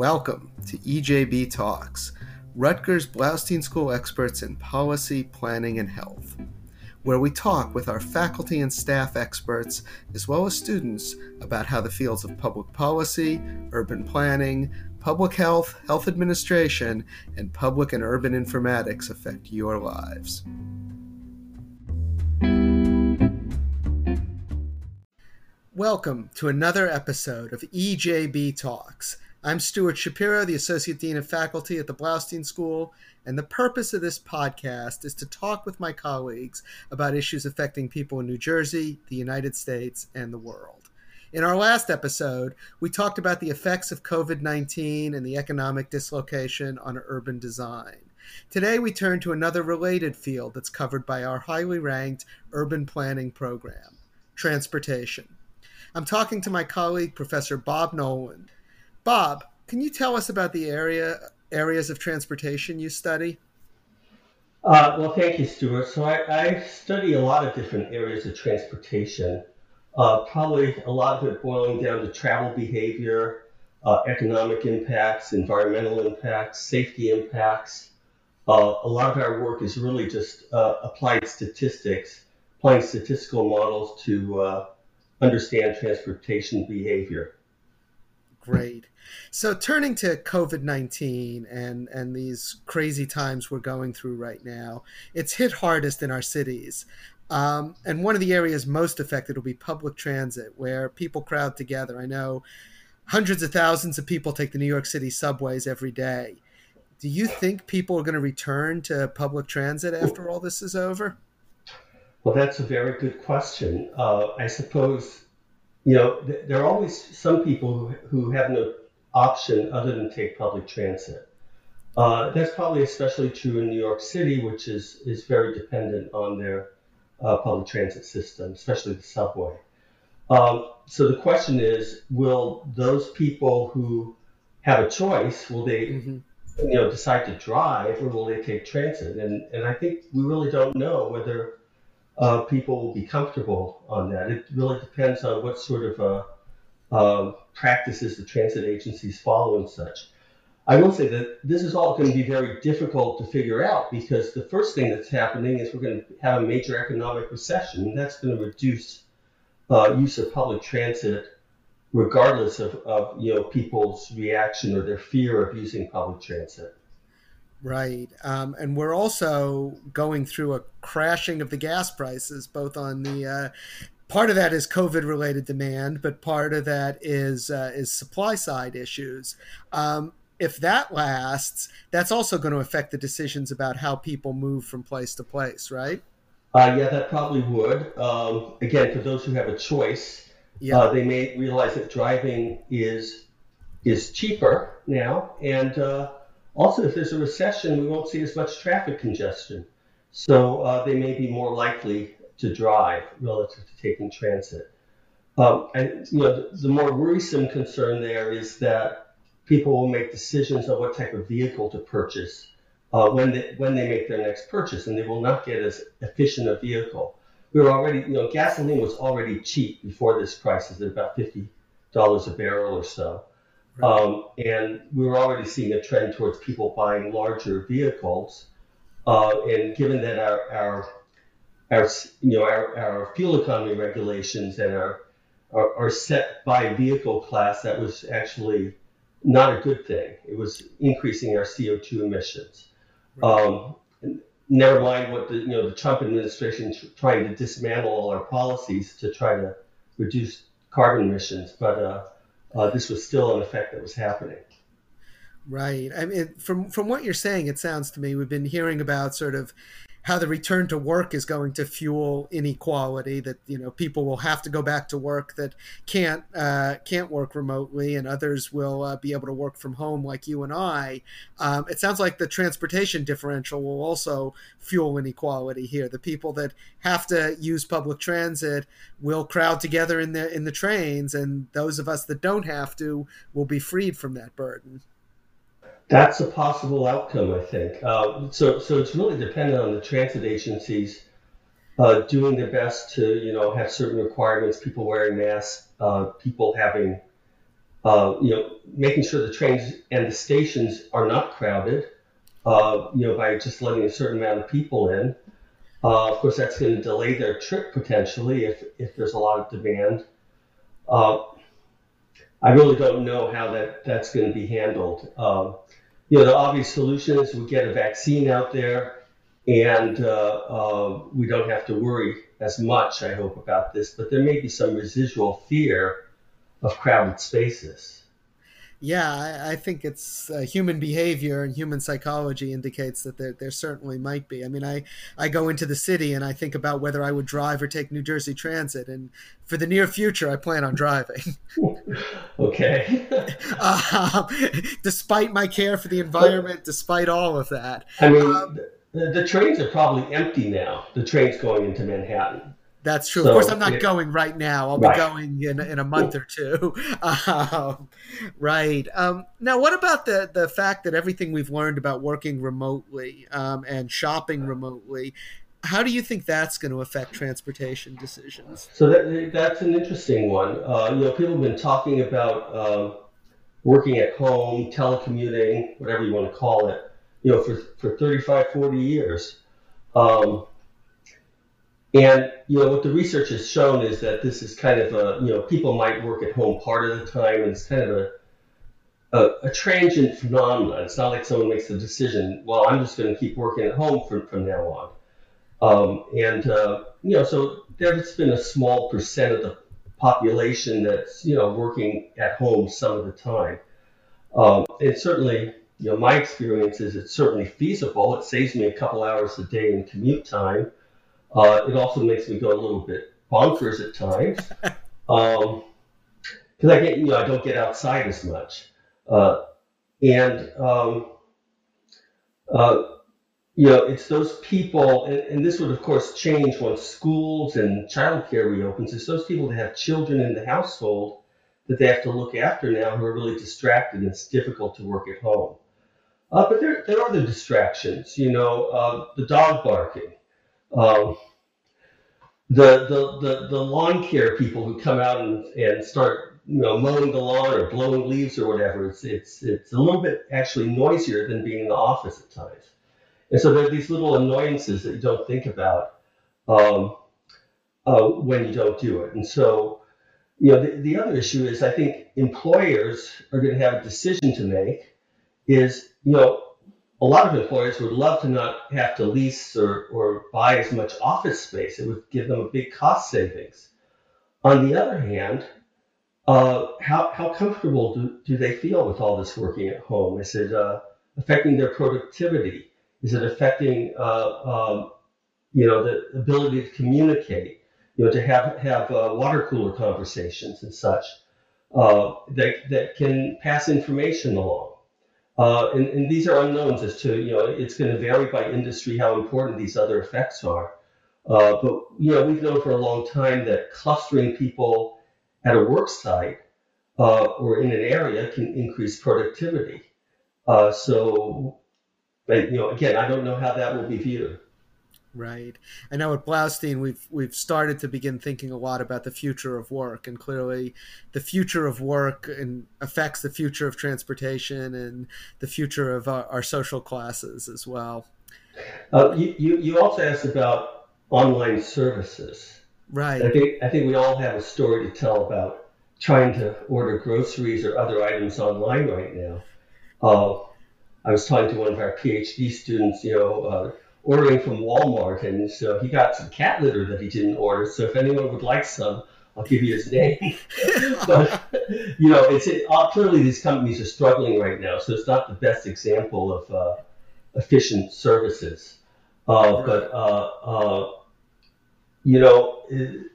Welcome to EJB Talks, Rutgers Bloustein School experts in policy, planning, and health, where we talk with our faculty and staff experts, as well as students, about how the fields of public policy, urban planning, public health, health administration, and public and urban informatics affect your lives. Welcome to another episode of EJB Talks I'm Stuart Shapiro, the Associate Dean of Faculty at the Bloustein School, and the purpose of this podcast is to talk with my colleagues about issues affecting people in New Jersey, the United States, and the world. In our last episode, we talked about the effects of COVID 19 and the economic dislocation on urban design. Today, we turn to another related field that's covered by our highly ranked urban planning program transportation. I'm talking to my colleague, Professor Bob Noland. Bob, can you tell us about the area areas of transportation you study? Uh, well, thank you, Stuart. So I, I, study a lot of different areas of transportation. Uh, probably a lot of it boiling down to travel behavior, uh, economic impacts, environmental impacts, safety impacts. Uh, a lot of our work is really just uh, applied statistics, applying statistical models to uh, understand transportation behavior. Great. So turning to COVID nineteen and and these crazy times we're going through right now, it's hit hardest in our cities. Um, and one of the areas most affected will be public transit, where people crowd together. I know hundreds of thousands of people take the New York City subways every day. Do you think people are going to return to public transit after all this is over? Well, that's a very good question. Uh, I suppose you know, th- there are always some people who, who have no option other than take public transit. Uh, that's probably especially true in New York City, which is, is very dependent on their uh, public transit system, especially the subway. Um, so the question is, will those people who have a choice, will they, mm-hmm. you know, decide to drive or will they take transit? And and I think we really don't know whether uh, people will be comfortable on that. It really depends on what sort of uh, uh, practices the transit agencies follow and such. I will say that this is all going to be very difficult to figure out because the first thing that's happening is we're going to have a major economic recession, and that's going to reduce uh, use of public transit, regardless of, of you know people's reaction or their fear of using public transit. Right. Um, and we're also going through a crashing of the gas prices, both on the uh, part of that is COVID related demand, but part of that is uh, is supply side issues. Um, if that lasts, that's also going to affect the decisions about how people move from place to place, right? Uh, yeah, that probably would. Um, again, for those who have a choice, yeah. Uh, they may realize that driving is is cheaper now, and uh, also, if there's a recession, we won't see as much traffic congestion. So uh, they may be more likely to drive relative to taking transit. Um, and you know, the, more worrisome concern there is that people will make decisions on what type of vehicle to purchase uh, when they when they make their next purchase, and they will not get as efficient a vehicle. We were already, you know, gasoline was already cheap before this crisis at about fifty dollars a barrel or so. Um, and we were already seeing a trend towards people buying larger vehicles. Uh, and given that our, our, our you know, our, our, fuel economy regulations and our, are, are set by vehicle class, that was actually not a good thing. It was increasing our CO2 emissions. Right. Um, never mind what the you know the Trump administration trying to dismantle all our policies to try to reduce carbon emissions, but uh, uh, this was still an effect that was happening. Right. I mean, from from what you're saying, it sounds to me we've been hearing about sort of how the return to work is going to fuel inequality that you know people will have to go back to work that can't uh, can't work remotely and others will uh, be able to work from home like you and I. Um, it sounds like the transportation differential will also fuel inequality here. The people that have to use public transit will crowd together in the in the trains and those of us that don't have to will be freed from that burden that's a possible outcome, I think. Uh, so, so it's really dependent on the transit agencies uh, doing their best to, you know, have certain requirements, people wearing masks, uh, people having uh, you know, making sure the trains and the stations are not crowded, uh, you know, by just letting a certain amount of people in. Uh, of course, that's going to delay their trip potentially if, if there's a lot of demand. I really don't know how that, that's going to be handled. You know, the obvious solution is we get a vaccine out there and uh, uh, we don't have to worry as much, I hope, about this, but there may be some residual fear of crowded spaces. Yeah, I, I think it's uh, human behavior and human psychology indicates that there, there certainly might be. I mean, I, I go into the city and I think about whether I would drive or take New Jersey Transit. And for the near future, I plan on driving. okay. um, despite my care for the environment, despite all of that. I mean, um, the, the trains are probably empty now, the trains going into Manhattan. That's true. So, of course, I'm not it, going right now. I'll right. be going in, in a month or two. Um, right. Um, now, what about the, the fact that everything we've learned about working remotely um, and shopping remotely, how do you think that's going to affect transportation decisions? So that, that's an interesting one. Uh, you know, people have been talking about um, working at home, telecommuting, whatever you want to call it, you know, for, for 35, 40 years. Um, and you know what the research has shown is that this is kind of a you know people might work at home part of the time, and it's kind of a a, a transient phenomenon. It's not like someone makes a decision. Well, I'm just going to keep working at home from from now on. Um, and uh, you know, so there's been a small percent of the population that's you know working at home some of the time. Um, and certainly, you know, my experience is it's certainly feasible. It saves me a couple hours a day in commute time. Uh, it also makes me go a little bit bonkers at times because um, I get you know I don't get outside as much, uh, and um, uh, you know it's those people, and, and, this would of course change once schools and childcare reopens. It's those people that have children in the household that they have to look after now who are really distracted, and it's difficult to work at home. Uh, but there, there are other distractions, you know, uh, the dog barking. Um, the, the, the, the lawn care people who come out and, and start you know mowing the lawn or blowing leaves or whatever it's it's it's a little bit actually noisier than being in the office at times. And so there are these little annoyances that you don't think about um, uh, when you don't do it. And so you know the, the other issue is i think employers are going to have a decision to make is you know a lot of employers would love to not have to lease or, or buy as much office space. It would give them a big cost savings. On the other hand, uh, how, how comfortable do, do they feel with all this working at home? Is it uh, affecting their productivity? Is it affecting, uh, um, you know, the ability to communicate? You know, to have have uh, water cooler conversations and such uh, that that can pass information along. Uh, and, and, these are unknowns as to, you know, it's going to vary by industry how important these other effects are. Uh, but, you know, we've known for a long time that clustering people at a work site uh, or in an area can increase productivity. Uh, so, you know, again, I don't know how that will be viewed. Right. I know at Bloustein, we've we've started to begin thinking a lot about the future of work, and clearly, the future of work and affects the future of transportation and the future of our, our social classes as well. Uh, you, you you also asked about online services. Right. I think I think we all have a story to tell about trying to order groceries or other items online right now. Uh, I was talking to one of our PhD students, you know. Uh, ordering from Walmart, and so he got some cat litter that he didn't order. So if anyone would like some, I'll give you his name. but you know, it's it, uh, clearly these companies are struggling right now, so it's not the best example of uh, efficient services. Uh, but uh, uh, you know, it,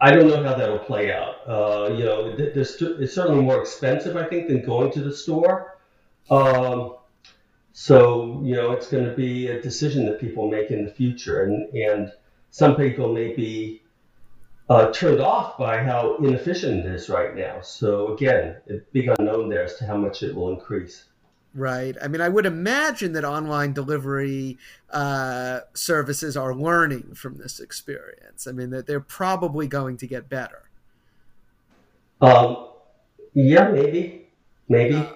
I don't know how that'll play out. Uh, you know, it's certainly more expensive, I think, than going to the store. Um, so, you know, it's going to be a decision that people make in the future. And, and some people may be uh, turned off by how inefficient it is right now. So, again, a big unknown there as to how much it will increase. Right. I mean, I would imagine that online delivery uh, services are learning from this experience. I mean, that they're probably going to get better. Um, Yeah, maybe, maybe.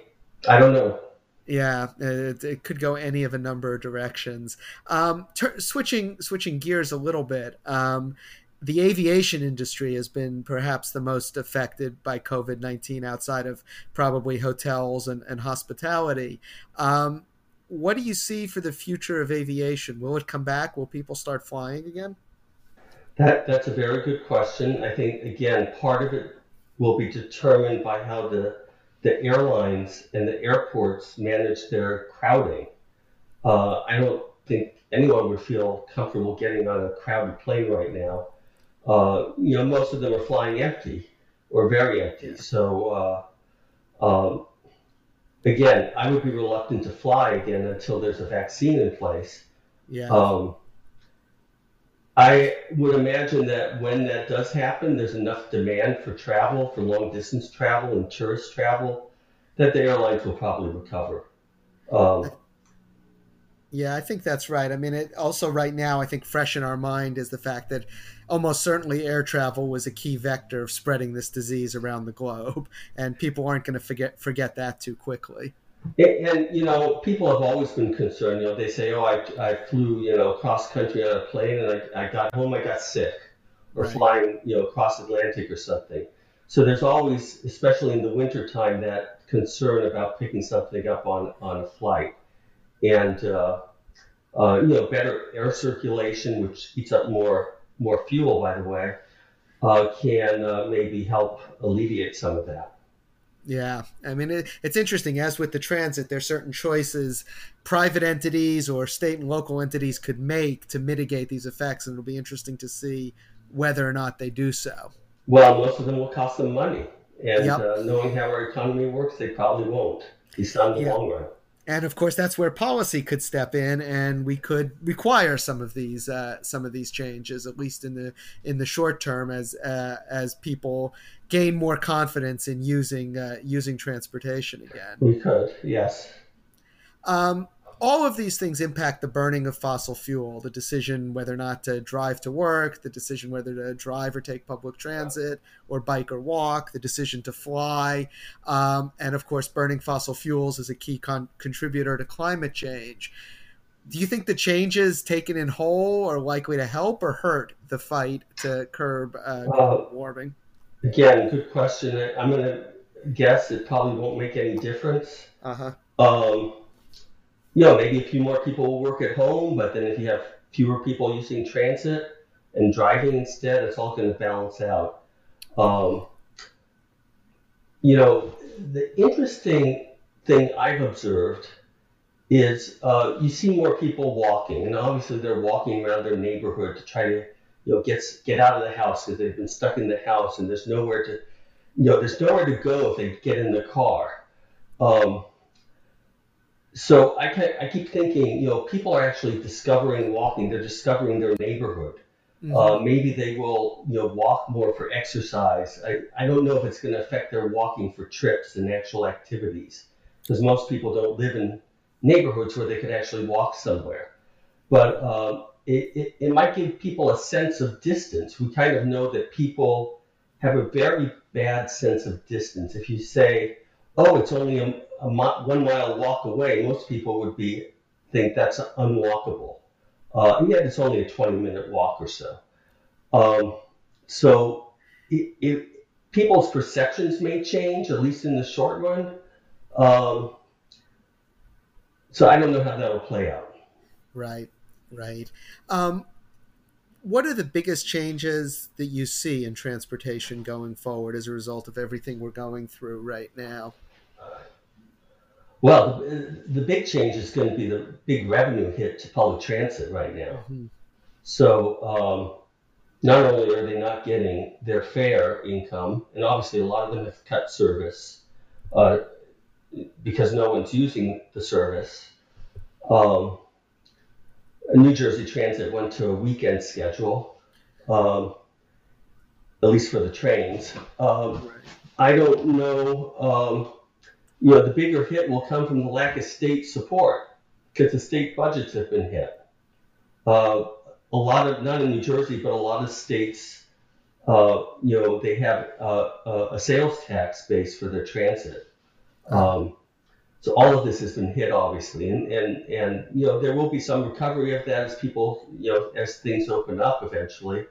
I don't know. Yeah, it, it, could go any of a number of directions. Um, ter- switching switching gears a little bit. Um, the aviation industry has been perhaps the most affected by COVID 19 outside of probably hotels and, and hospitality. Um, what do you see for the future of aviation? Will it come back? Will people start flying again? That, that's a very good question. I think, again, part of it will be determined by how the, the airlines and the airports manage their crowding. Uh, I don't think anyone would feel comfortable getting on a crowded plane right now uh, you know, most of them are flying empty or very empty. So, uh, um, again, I would be reluctant to fly again until there's a vaccine in place. Yeah. Um, I would imagine that when that does happen, there's enough demand for travel, for long distance travel and tourist travel, that the airlines will probably recover. Um, yeah, I think that's right. I mean, it also right now, I think fresh in our mind is the fact that almost certainly air travel was a key vector of spreading this disease around the globe, and people aren't going to forget forget that too quickly. And, and, you know, people have always been concerned. You know, they say, "Oh, I, I flew, you know, cross country on a plane, and I, I got home, I got sick, or right. flying, you know, across Atlantic or something." So there's always, especially in the wintertime, that concern about picking something up on on a flight and uh, uh, you know better air circulation, which eats up more more fuel, by the way, uh, can uh, maybe help alleviate some of that. Yeah, I mean it, it's interesting. As with the transit, there's certain choices private entities or state and local entities could make to mitigate these effects, and it'll be interesting to see whether or not they do so. Well, most of them will cost them money, and yep. uh, knowing how our economy works, they probably won't. It's not in the long run and of course that's where policy could step in and we could require some of these uh, some of these changes at least in the in the short term as uh, as people gain more confidence in using uh, using transportation again. We could yes. Um, all of these things impact the burning of fossil fuel, the decision whether or not to drive to work, the decision whether to drive or take public transit, or bike or walk, the decision to fly. Um, and of course, burning fossil fuels is a key con- contributor to climate change. Do you think the changes taken in whole are likely to help or hurt the fight to curb uh, global warming? Again, good question. I'm going to guess it probably won't make any difference. Uh huh. Um, you know, maybe a few more people will work at home, but then if you have fewer people using transit and driving instead, it's all going to balance out. Um, you know, the interesting thing I've observed is uh, you see more people walking, and obviously they're walking around their neighborhood to try to, you know, get get out of the house because they've been stuck in the house and there's nowhere to, you know, there's nowhere to go if they get in the car. Um, so I, I keep thinking, you know, people are actually discovering walking. They're discovering their neighborhood. Mm-hmm. Uh, maybe they will, you know, walk more for exercise. I, I don't know if it's going to affect their walking for trips and actual activities, because most people don't live in neighborhoods where they could actually walk somewhere. But um, it, it, it might give people a sense of distance. We kind of know that people have a very bad sense of distance. If you say, oh, it's only a, a one mile walk away, most people would be think that's unwalkable. Uh, and yet it's only a 20 minute walk or so. Um, so it, it, people's perceptions may change, at least in the short run. Um, so I don't know how that will play out. Right, right. Um, what are the biggest changes that you see in transportation going forward as a result of everything we're going through right now? Well, the, big change is going to be the big revenue hit to public transit right now. Mm-hmm. So um, not only are they not getting their fare income, and obviously a lot of them have cut service uh, because no one's using the service. Um, New Jersey Transit went to a weekend schedule, um, at least for the trains. Um, I don't know um, you know, the bigger hit will come from the lack of state support because the state budgets have been hit. Uh, a lot of, not in New Jersey, but a lot of states uh, you know, they have uh, a sales tax base for their transit. Um, so all of this has been hit, obviously, and, and and you know there will be some recovery of that as people, you know, as things open up eventually.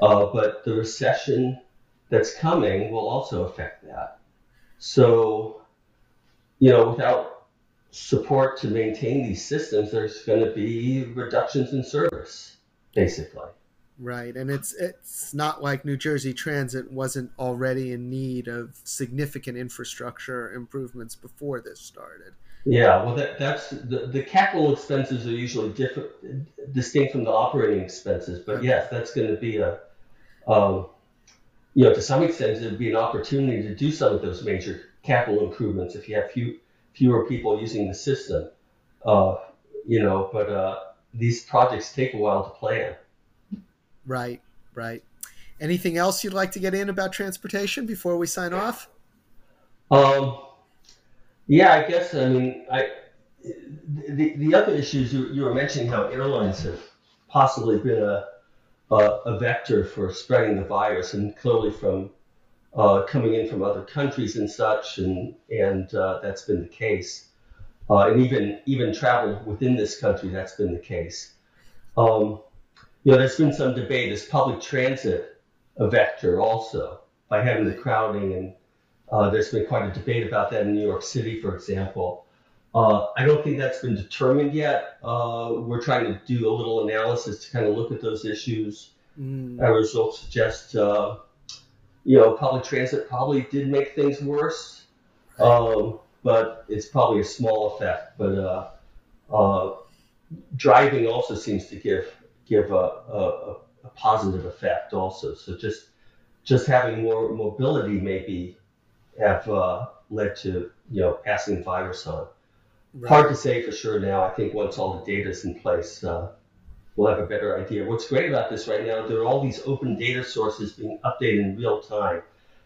Uh, but the recession that's coming will also affect that. So, you know, without support to maintain these systems, there's going to be reductions in service, basically. Right, and it's it's not like New Jersey Transit wasn't already in need of significant infrastructure improvements before this started. Yeah, well, that, that's the, the capital expenses are usually different, distinct from the operating expenses. But okay. yes, that's going to be a, um, you know, to some extent, it would be an opportunity to do some of those major capital improvements if you have few, fewer people using the system. Uh, you know, but uh, these projects take a while to plan. Right, right. Anything else you'd like to get in about transportation before we sign off? Um, yeah, I guess. I mean, I the the other issues you, you were mentioning how airlines have possibly been a a, a vector for spreading the virus, and clearly from uh, coming in from other countries and such, and and uh, that's been the case. Uh, and even even travel within this country, that's been the case. Um, you know, there's been some debate. Is public transit a vector also by having the crowding? And uh, there's been quite a debate about that in New York City, for example. Uh, I don't think that's been determined yet. Uh, we're trying to do a little analysis to kind of look at those issues. Mm. Our results suggest, uh, you know, public transit probably did make things worse, um, but it's probably a small effect. But uh, uh, driving also seems to give give a, a, a positive effect also. So just just having more mobility maybe have uh, led to you know passing the virus on. Right. Hard to say for sure now. I think once all the data is in place, uh, we'll have a better idea. What's great about this right now, there are all these open data sources being updated in real time.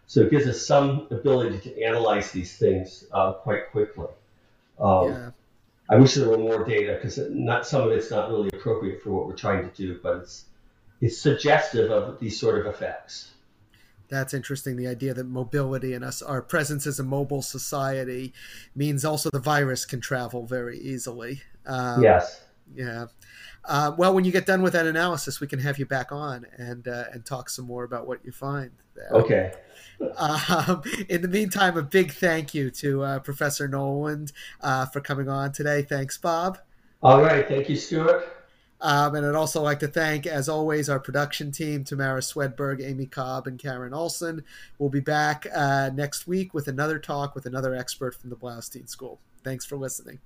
So it gives us some ability to analyze these things uh, quite quickly. Um, yeah. I wish there were more data because not some of it's not really appropriate for what we're trying to do, but it's it's suggestive of these sort of effects. That's interesting. The idea that mobility and us, our presence as a mobile society, means also the virus can travel very easily. Um, yes. Yeah. Uh, well, when you get done with that analysis, we can have you back on and uh, and talk some more about what you find. There. Okay. Um, in the meantime, a big thank you to uh, Professor Noland uh, for coming on today. Thanks, Bob. All right. Thank you, Stuart. Um, and I'd also like to thank, as always, our production team Tamara Swedberg, Amy Cobb, and Karen Olson. We'll be back uh, next week with another talk with another expert from the Bloustein School. Thanks for listening.